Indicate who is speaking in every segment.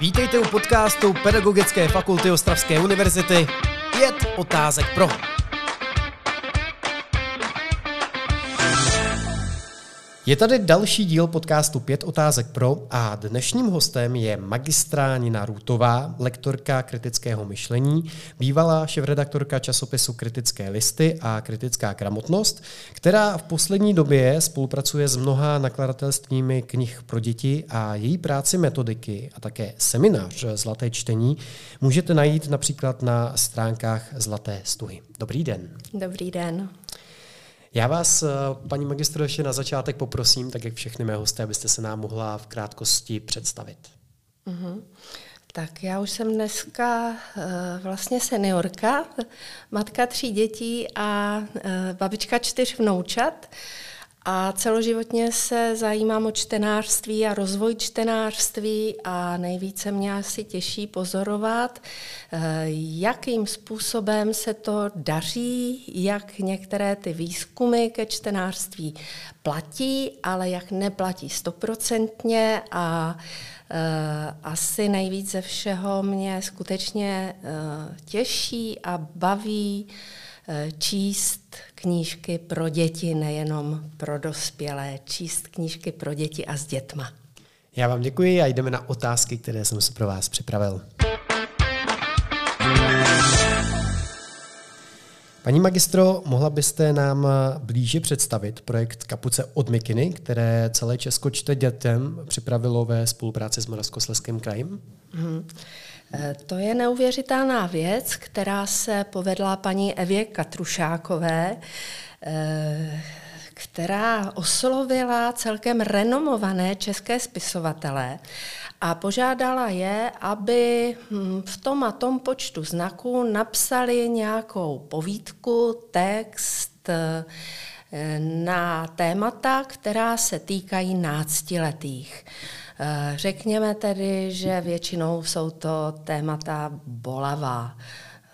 Speaker 1: Vítejte u podcastu Pedagogické fakulty Ostravské univerzity Pět otázek pro. Je tady další díl podcastu Pět otázek pro a dnešním hostem je magistrá Nina Růtová, lektorka kritického myšlení, bývalá šéfredaktorka časopisu Kritické listy a kritická gramotnost, která v poslední době spolupracuje s mnoha nakladatelstvími knih pro děti a její práci metodiky a také seminář Zlaté čtení můžete najít například na stránkách Zlaté stuhy. Dobrý den.
Speaker 2: Dobrý den.
Speaker 1: Já vás, eh, paní magistro, ještě na začátek poprosím, tak jak všechny mé hosté, abyste se nám mohla v krátkosti představit.
Speaker 2: Mm-hmm. Tak já už jsem dneska uh, vlastně seniorka, matka tří dětí a uh, babička čtyř vnoučat. A celoživotně se zajímám o čtenářství a rozvoj čtenářství a nejvíce mě asi těší pozorovat, eh, jakým způsobem se to daří, jak některé ty výzkumy ke čtenářství platí, ale jak neplatí stoprocentně a Uh, asi nejvíc ze všeho mě skutečně uh, těší a baví Eh, číst knížky pro děti, nejenom pro dospělé, číst knížky pro děti a s dětma.
Speaker 1: Já vám děkuji a jdeme na otázky, které jsem si pro vás připravil. Paní magistro, mohla byste nám blíže představit projekt Kapuce od Mikiny, které celé Česko čte dětem připravilo ve spolupráci s Moravskoslezským krajem? Hmm.
Speaker 2: To je neuvěřitelná věc, která se povedla paní Evě Katrušákové, eh, která oslovila celkem renomované české spisovatele a požádala je, aby hm, v tom a tom počtu znaků napsali nějakou povídku, text eh, na témata, která se týkají náctiletých. Eh, řekněme tedy, že většinou jsou to témata bolavá.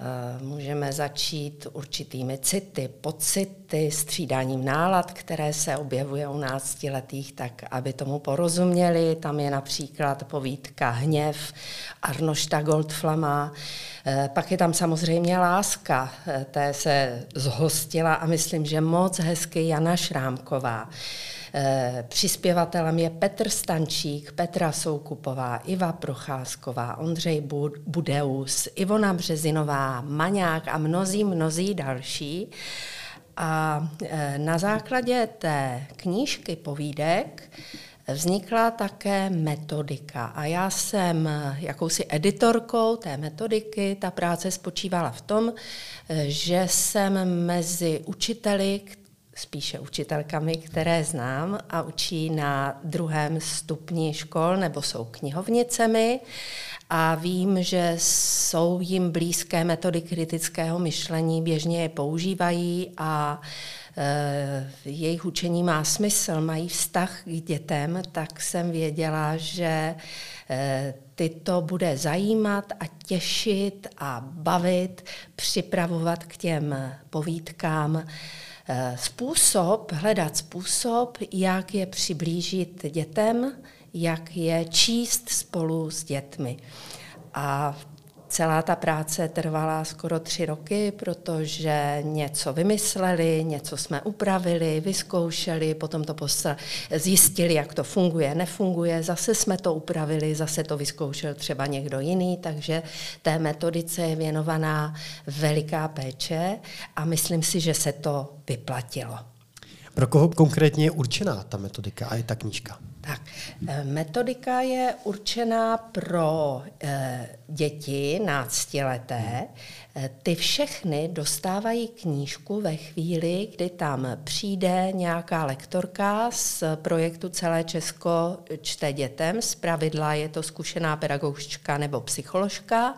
Speaker 2: Eh, můžeme začít určitými city, pocity, střídáním nálad, které se objevuje u náctiletých, tak aby tomu porozuměli. Tam je například povídka Hněv Arnošta Goldflama. Eh, pak je tam samozřejmě láska, té se zhostila a myslím, že moc hezky Jana Šrámková. Eh, přispěvatelem je Petr Stančík, Petra Soukupová, Iva Procházková, Ondřej Budeus, Ivona Březinová, Maňák a mnozí, mnozí další. A eh, na základě té knížky povídek vznikla také metodika. A já jsem jakousi editorkou té metodiky. Ta práce spočívala v tom, eh, že jsem mezi učiteli, spíše učitelkami, které znám a učí na druhém stupni škol nebo jsou knihovnicemi. A vím, že jsou jim blízké metody kritického myšlení, běžně je používají a e, jejich učení má smysl, mají vztah k dětem, tak jsem věděla, že e, tyto bude zajímat a těšit a bavit, připravovat k těm povídkám způsob, hledat způsob, jak je přiblížit dětem, jak je číst spolu s dětmi. A Celá ta práce trvala skoro tři roky, protože něco vymysleli, něco jsme upravili, vyzkoušeli, potom to posl- zjistili, jak to funguje, nefunguje, zase jsme to upravili, zase to vyzkoušel třeba někdo jiný, takže té metodice je věnovaná veliká péče a myslím si, že se to vyplatilo.
Speaker 1: Pro koho konkrétně je určená ta metodika a je ta knížka?
Speaker 2: Tak, eh, metodika je určená pro e, děti náctileté. E, ty všechny dostávají knížku ve chvíli, kdy tam přijde nějaká lektorka z projektu Celé Česko čte dětem. Z pravidla je to zkušená pedagogička nebo psycholožka.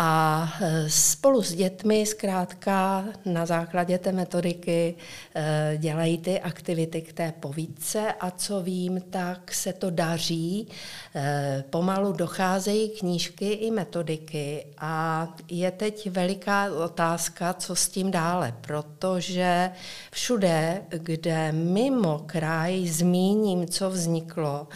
Speaker 2: A e, spolu s dětmi zkrátka na základě té metodiky e, dělají ty aktivity k té povídce a co vím, tak se to daří. E, pomalu docházejí knížky i metodiky a je teď veliká otázka, co s tím dále, protože všude, kde mimo kraj zmíním, co vzniklo,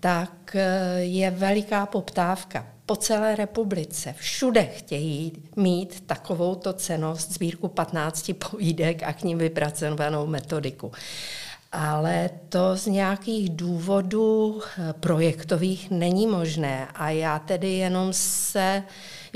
Speaker 2: tak je veliká poptávka po celé republice. Všude chtějí mít takovouto cenost, sbírku 15 povídek a k ním vypracovanou metodiku ale to z nějakých důvodů eh, projektových není možné a já tedy jenom se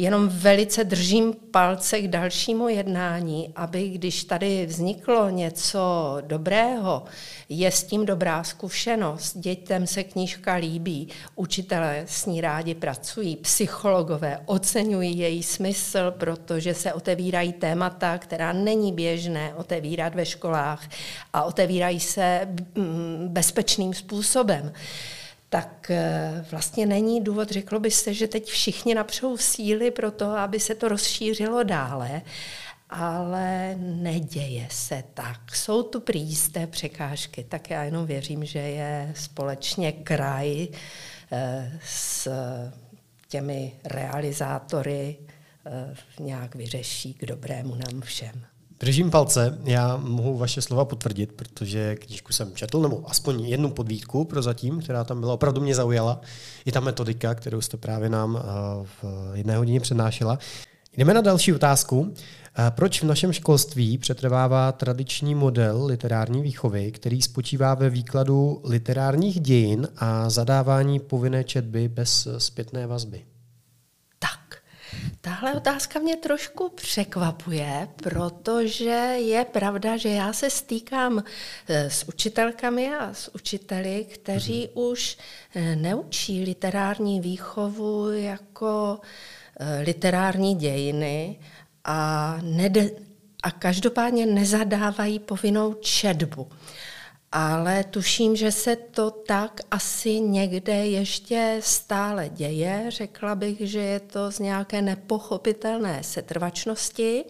Speaker 2: jenom velice držím palce k dalšímu jednání, aby když tady vzniklo něco dobrého, je s tím dobrá zkušenost, dětem se knížka líbí, učitelé s ní rádi pracují, psychologové oceňují její smysl, protože se otevírají témata, která není běžné otevírat ve školách a otevírají se mm, bezpečným způsobem tak eh, vlastně není důvod, řeklo by se, že teď všichni napřou síly pro to, aby se to rozšířilo dále, ale neděje se tak. Jsou tu příjisté překážky, tak já jenom věřím, že je společně kraj eh, s těmi realizátory eh, nějak vyřeší k dobrému nám všem.
Speaker 1: Držím palce, já mohu vaše slova potvrdit, protože knížku jsem četl, nebo aspoň jednu podvídku prozatím, která tam byla, opravdu mě zaujala. I ta metodika, kterou jste právě nám eh, v jedné hodině přednášela. Jdeme na další otázku. Eh, proč v našem školství přetrvává tradiční model literární výchovy, který spočívá ve výkladu literárních dějin a zadávání povinné četby bez zpětné vazby?
Speaker 2: Tahle otázka mě trošku překvapuje, protože je pravda, že já se stýkám eh, s učitelkami a s učiteli, kteří mm. už eh, neučí literární výchovu jako eh, literární dějiny a, nede, a každopádně nezadávají povinnou četbu ale tuším, že se to tak asi někde ještě stále děje. Řekla bych, že je to z nějaké nepochopitelné setrvačnosti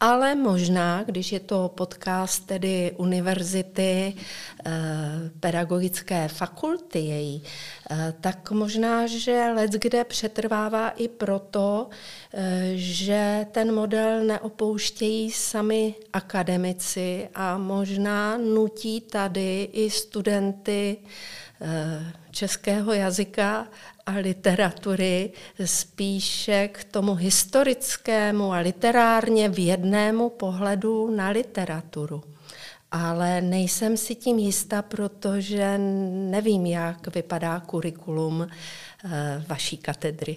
Speaker 2: ale možná, když je to podcast tedy univerzity, eh, pedagogické fakulty její, eh, tak možná, že let kde přetrvává i proto, eh, že ten model neopouštějí sami akademici a možná nutí tady i studenty českého jazyka a literatury spíše k tomu historickému a literárně vědnému pohledu na literaturu. Ale nejsem si tím jistá, protože nevím, jak vypadá kurikulum eh, vaší katedry.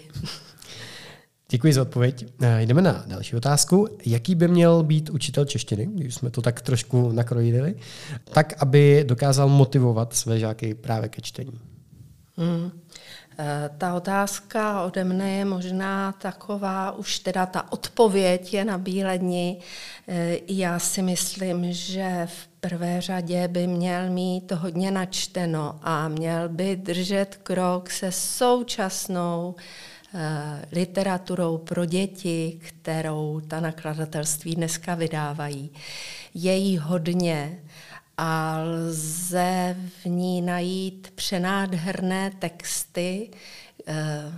Speaker 1: Děkuji za odpověď. Eh, jdeme na další otázku. Jaký by měl být učitel češtiny, když jsme to tak trošku nakrojili, tak, aby dokázal motivovat své žáky právě ke čtení? Hmm.
Speaker 2: Eh, ta otázka ode mne je možná taková, už teda ta odpověď je na bíledni. Eh, já si myslím, že v prvé řadě by měl mít hodně načteno a měl by držet krok se současnou eh, literaturou pro děti, kterou ta nakladatelství dneska vydávají. Je jí hodně a lze v ní najít přenádherné texty, eh,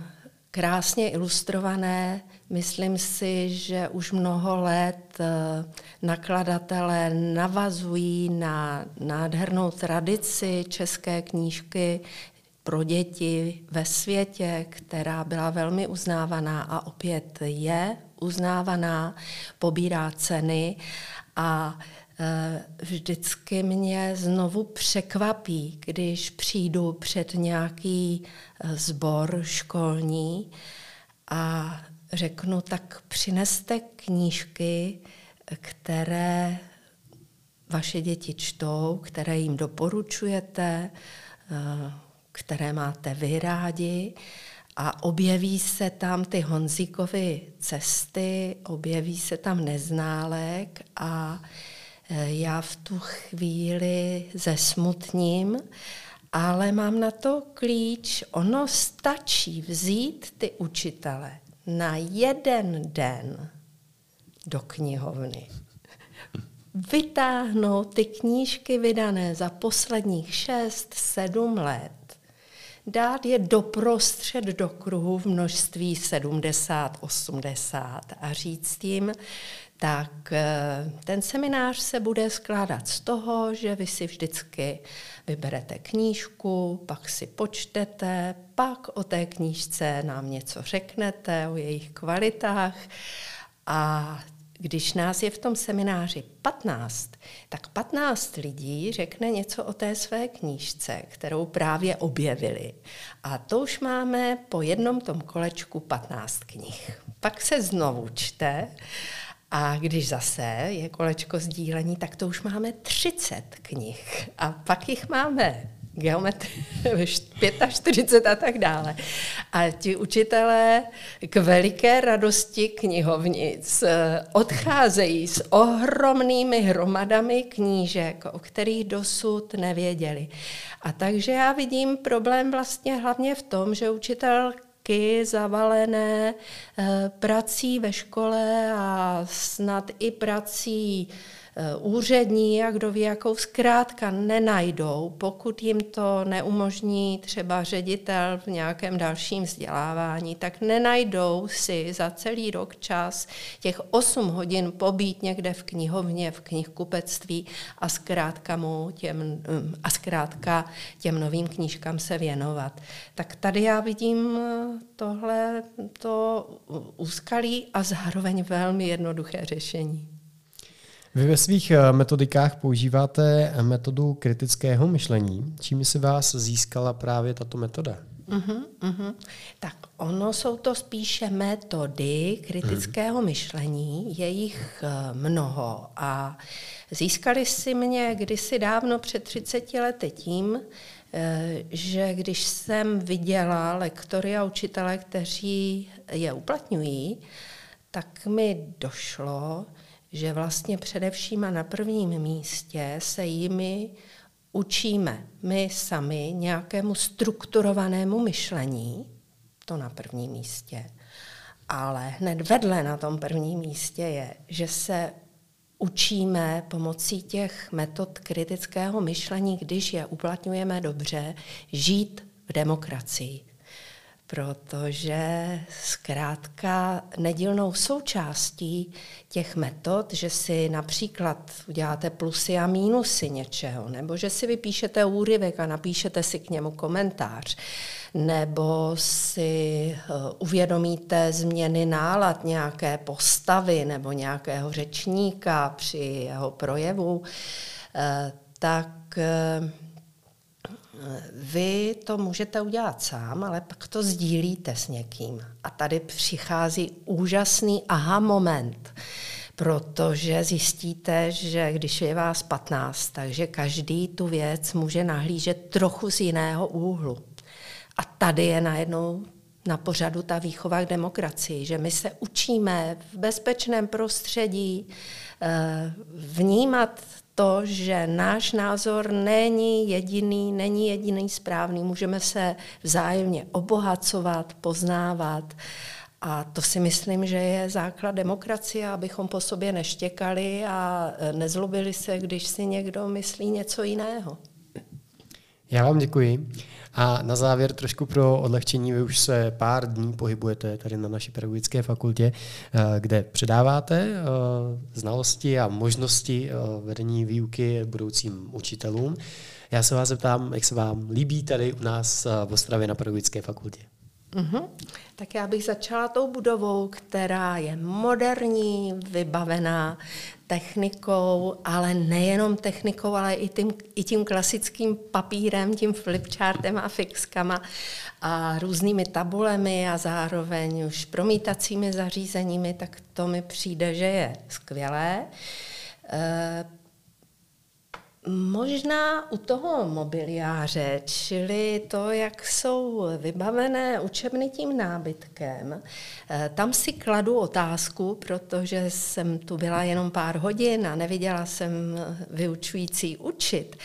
Speaker 2: krásně ilustrované. Myslím si, že už mnoho let eh, nakladatelé navazují na nádhernou tradici české knížky pro děti ve světě, která byla velmi uznávaná a opět je uznávaná, pobírá ceny a vždycky mě znovu překvapí, když přijdu před nějaký eh, sbor školní a řeknu, tak přineste knížky, které vaše děti čtou, které jim doporučujete, eh, které máte vy rádi. A objeví se tam ty Honzíkovy cesty, objeví se tam neználek a Eh, já v tu chvíli zesmutním, ale mám na to klíč. Ono stačí vzít ty učitele na jeden den do knihovny, vytáhnout ty knížky vydané za posledních šest, sedm let, dát je doprostřed do kruhu v množství 70-80 a říct jim, tak eh, ten seminář se bude skládat z toho, že vy si vždycky vyberete knížku, pak si počtete, pak o té knížce nám něco řeknete, o jejich kvalitách a když nás je v tom semináři 15, tak 15 lidí řekne něco o té své knížce, kterou právě objevili. A to už máme po jednom tom kolečku 15 knih. Pak se znovu čte a když zase je kolečko sdílení, tak to už máme 30 knih. A pak jich máme geometrie 45 a tak dále. A ti učitelé k veliké radosti knihovnic eh, odcházejí s ohromnými hromadami knížek, o kterých dosud nevěděli. A takže já vidím problém vlastně hlavně v tom, že učitel zavalené eh, prací ve škole a snad i prací úřední a kdo ví, jakou zkrátka nenajdou, pokud jim to neumožní třeba ředitel v nějakém dalším vzdělávání, tak nenajdou si za celý rok čas těch 8 hodin pobít někde v knihovně, v knihkupectví a zkrátka mu těm, mm, a zkrátka těm novým knížkám se věnovat. Tak tady já vidím eh, tohle to úskalí a zároveň velmi jednoduché řešení.
Speaker 1: Vy ve svých eh, metodikách používáte metodu kritického myšlení. Čím si vás získala právě tato metoda?
Speaker 2: Uh-huh, uh-huh. Tak ono jsou to spíše metody kritického uh-huh. myšlení, je jich eh, mnoho a získali si mě kdysi dávno před 30 lety tím, eh, že když jsem viděla lektory a učitele, kteří je uplatňují, tak mi došlo, že vlastně především a na prvním místě se jimi učíme my sami nějakému strukturovanému myšlení, to na prvním místě, ale hned vedle na tom prvním místě je, že se učíme pomocí těch metod kritického myšlení, když je uplatňujeme dobře, žít v demokracii protože zkrátka nedílnou součástí těch metod, že si například uděláte plusy a mínusy něčeho, nebo že si vypíšete úryvek a napíšete si k němu komentář, nebo si uh, uvědomíte změny nálad nějaké postavy nebo nějakého řečníka při jeho projevu, uh, tak uh, vy to můžete udělat sám, ale pak to sdílíte s někým. A tady přichází úžasný aha moment, protože zjistíte, že když je vás 15, takže každý tu věc může nahlížet trochu z jiného úhlu. A tady je najednou na pořadu ta výchova k demokracii, že my se učíme v bezpečném prostředí eh, vnímat to, že náš názor není jediný, není jediný správný, můžeme se vzájemně obohacovat, poznávat. A to si myslím, že je základ demokracie, abychom po sobě neštěkali a nezlobili se, když si někdo myslí něco jiného.
Speaker 1: Já vám děkuji. A na závěr trošku pro odlehčení, vy už se pár dní pohybujete tady na naší pedagogické fakultě, eh, kde předáváte eh, znalosti a možnosti eh, vedení výuky budoucím učitelům. Já se vás zeptám, jak se vám líbí tady u nás v Ostravě na pedagogické fakultě.
Speaker 2: Mm-hmm. Tak já bych začala tou budovou, která je moderní, vybavená technikou, ale nejenom technikou, ale i tím, i tím klasickým papírem, tím flipchartem a fixkama a různými tabulemi a zároveň už promítacími zařízeními, tak to mi přijde, že je skvělé. E, Možná u toho mobiliáře, čili to, jak jsou vybavené učebny tím nábytkem, eh, tam si kladu otázku, protože jsem tu byla jenom pár hodin a neviděla jsem vyučující učit,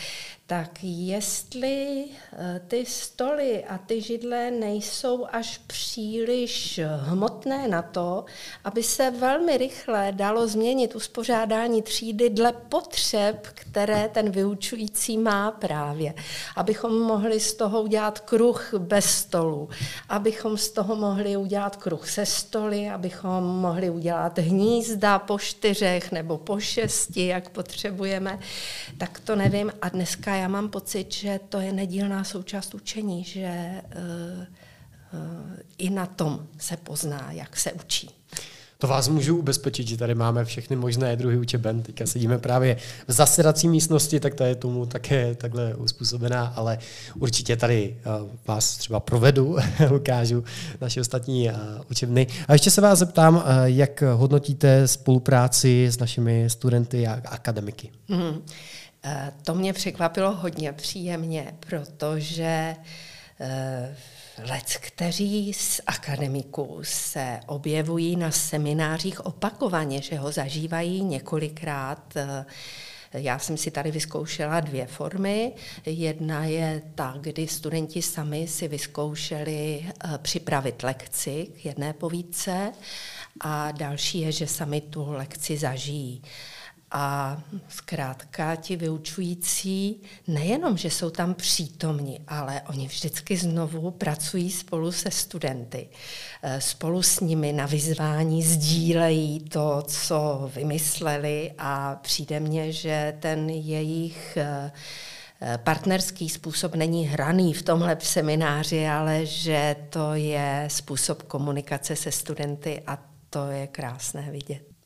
Speaker 2: tak jestli eh, ty stoly a ty židle nejsou až příliš hmotné na to, aby se velmi rychle dalo změnit uspořádání třídy dle potřeb, které ten vyučující má právě. Abychom mohli z toho udělat kruh bez stolu, abychom z toho mohli udělat kruh se stoly, abychom mohli udělat hnízda po čtyřech nebo po šesti, jak potřebujeme, tak to nevím. A dneska já mám pocit, že to je nedílná součást učení, že uh, uh, i na tom se pozná, jak se učí.
Speaker 1: To vás můžu ubezpečit, že tady máme všechny možné druhy učeben. Teďka sedíme právě v zasedací místnosti, tak to je tomu také takhle uspůsobená, ale určitě tady uh, vás třeba provedu, ukážu naše ostatní učebny. A ještě se vás zeptám, jak hodnotíte spolupráci s našimi studenty a akademiky? Mm.
Speaker 2: Eh, to mě překvapilo hodně příjemně, protože eh, Lec, kteří z akademiků se objevují na seminářích opakovaně, že ho zažívají několikrát. Eh, já jsem si tady vyzkoušela dvě formy. Jedna je ta, kdy studenti sami si vyzkoušeli připravit lekci k jedné povídce a další je, že sami tu lekci zažijí. A zkrátka ti vyučující nejenom, že jsou tam přítomni, ale oni vždycky znovu pracují spolu se studenty. Eh, spolu s nimi na vyzvání sdílejí to, co vymysleli a přijde mně, že ten jejich eh, partnerský způsob není hraný v tomhle semináři, ale že to je způsob komunikace se studenty a to je krásné vidět.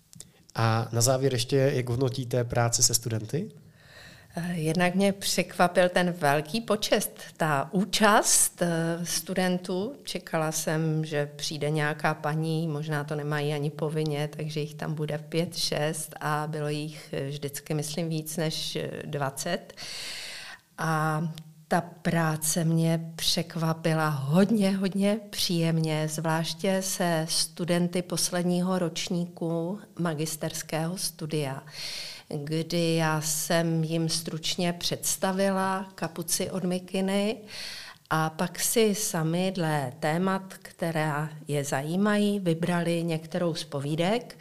Speaker 1: A na závěr ještě, jak hodnotíte práci se studenty?
Speaker 2: Eh, jednak mě překvapil ten velký počet, ta účast eh, studentů. Čekala jsem, že přijde nějaká paní, možná to nemají ani povinně, takže jich tam bude pět, šest a bylo jich vždycky, myslím, víc než 20. A ta práce mě překvapila hodně, hodně příjemně, zvláště se studenty posledního ročníku magisterského studia, kdy já jsem jim stručně představila kapuci od Mikiny a pak si sami dle témat, která je zajímají, vybrali některou z povídek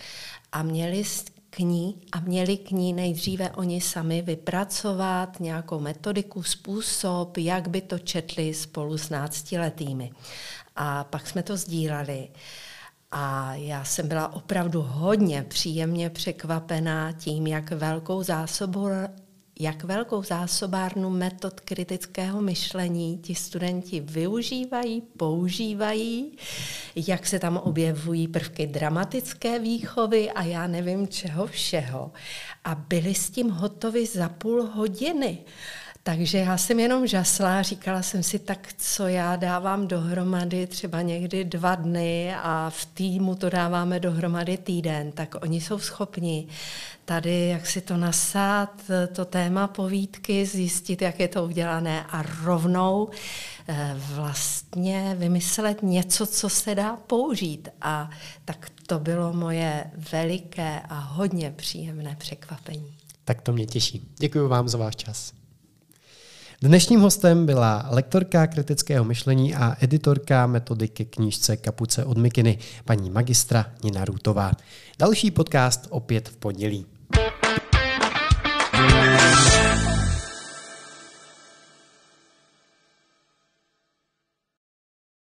Speaker 2: a měli k ní a měli k ní nejdříve oni sami vypracovat nějakou metodiku, způsob, jak by to četli spolu s náctiletými. A pak jsme to sdíleli. A já jsem byla opravdu hodně příjemně překvapená tím, jak velkou zásobu jak velkou zásobárnu metod kritického myšlení ti studenti využívají, používají, jak se tam objevují prvky dramatické výchovy a já nevím čeho všeho. A byli s tím hotovi za půl hodiny. Takže já jsem jenom žasla, říkala jsem si, tak co já dávám dohromady třeba někdy dva dny a v týmu to dáváme dohromady týden, tak oni jsou schopni tady, jak si to nasát, to téma povídky, zjistit, jak je to udělané a rovnou eh, vlastně vymyslet něco, co se dá použít. A tak to bylo moje veliké a hodně příjemné překvapení.
Speaker 1: Tak to mě těší. Děkuji vám za váš čas. Dnešním hostem byla lektorka kritického myšlení a editorka metodiky knížce Kapuce od Mikiny, paní magistra Nina Růtová. Další podcast opět v pondělí. thank you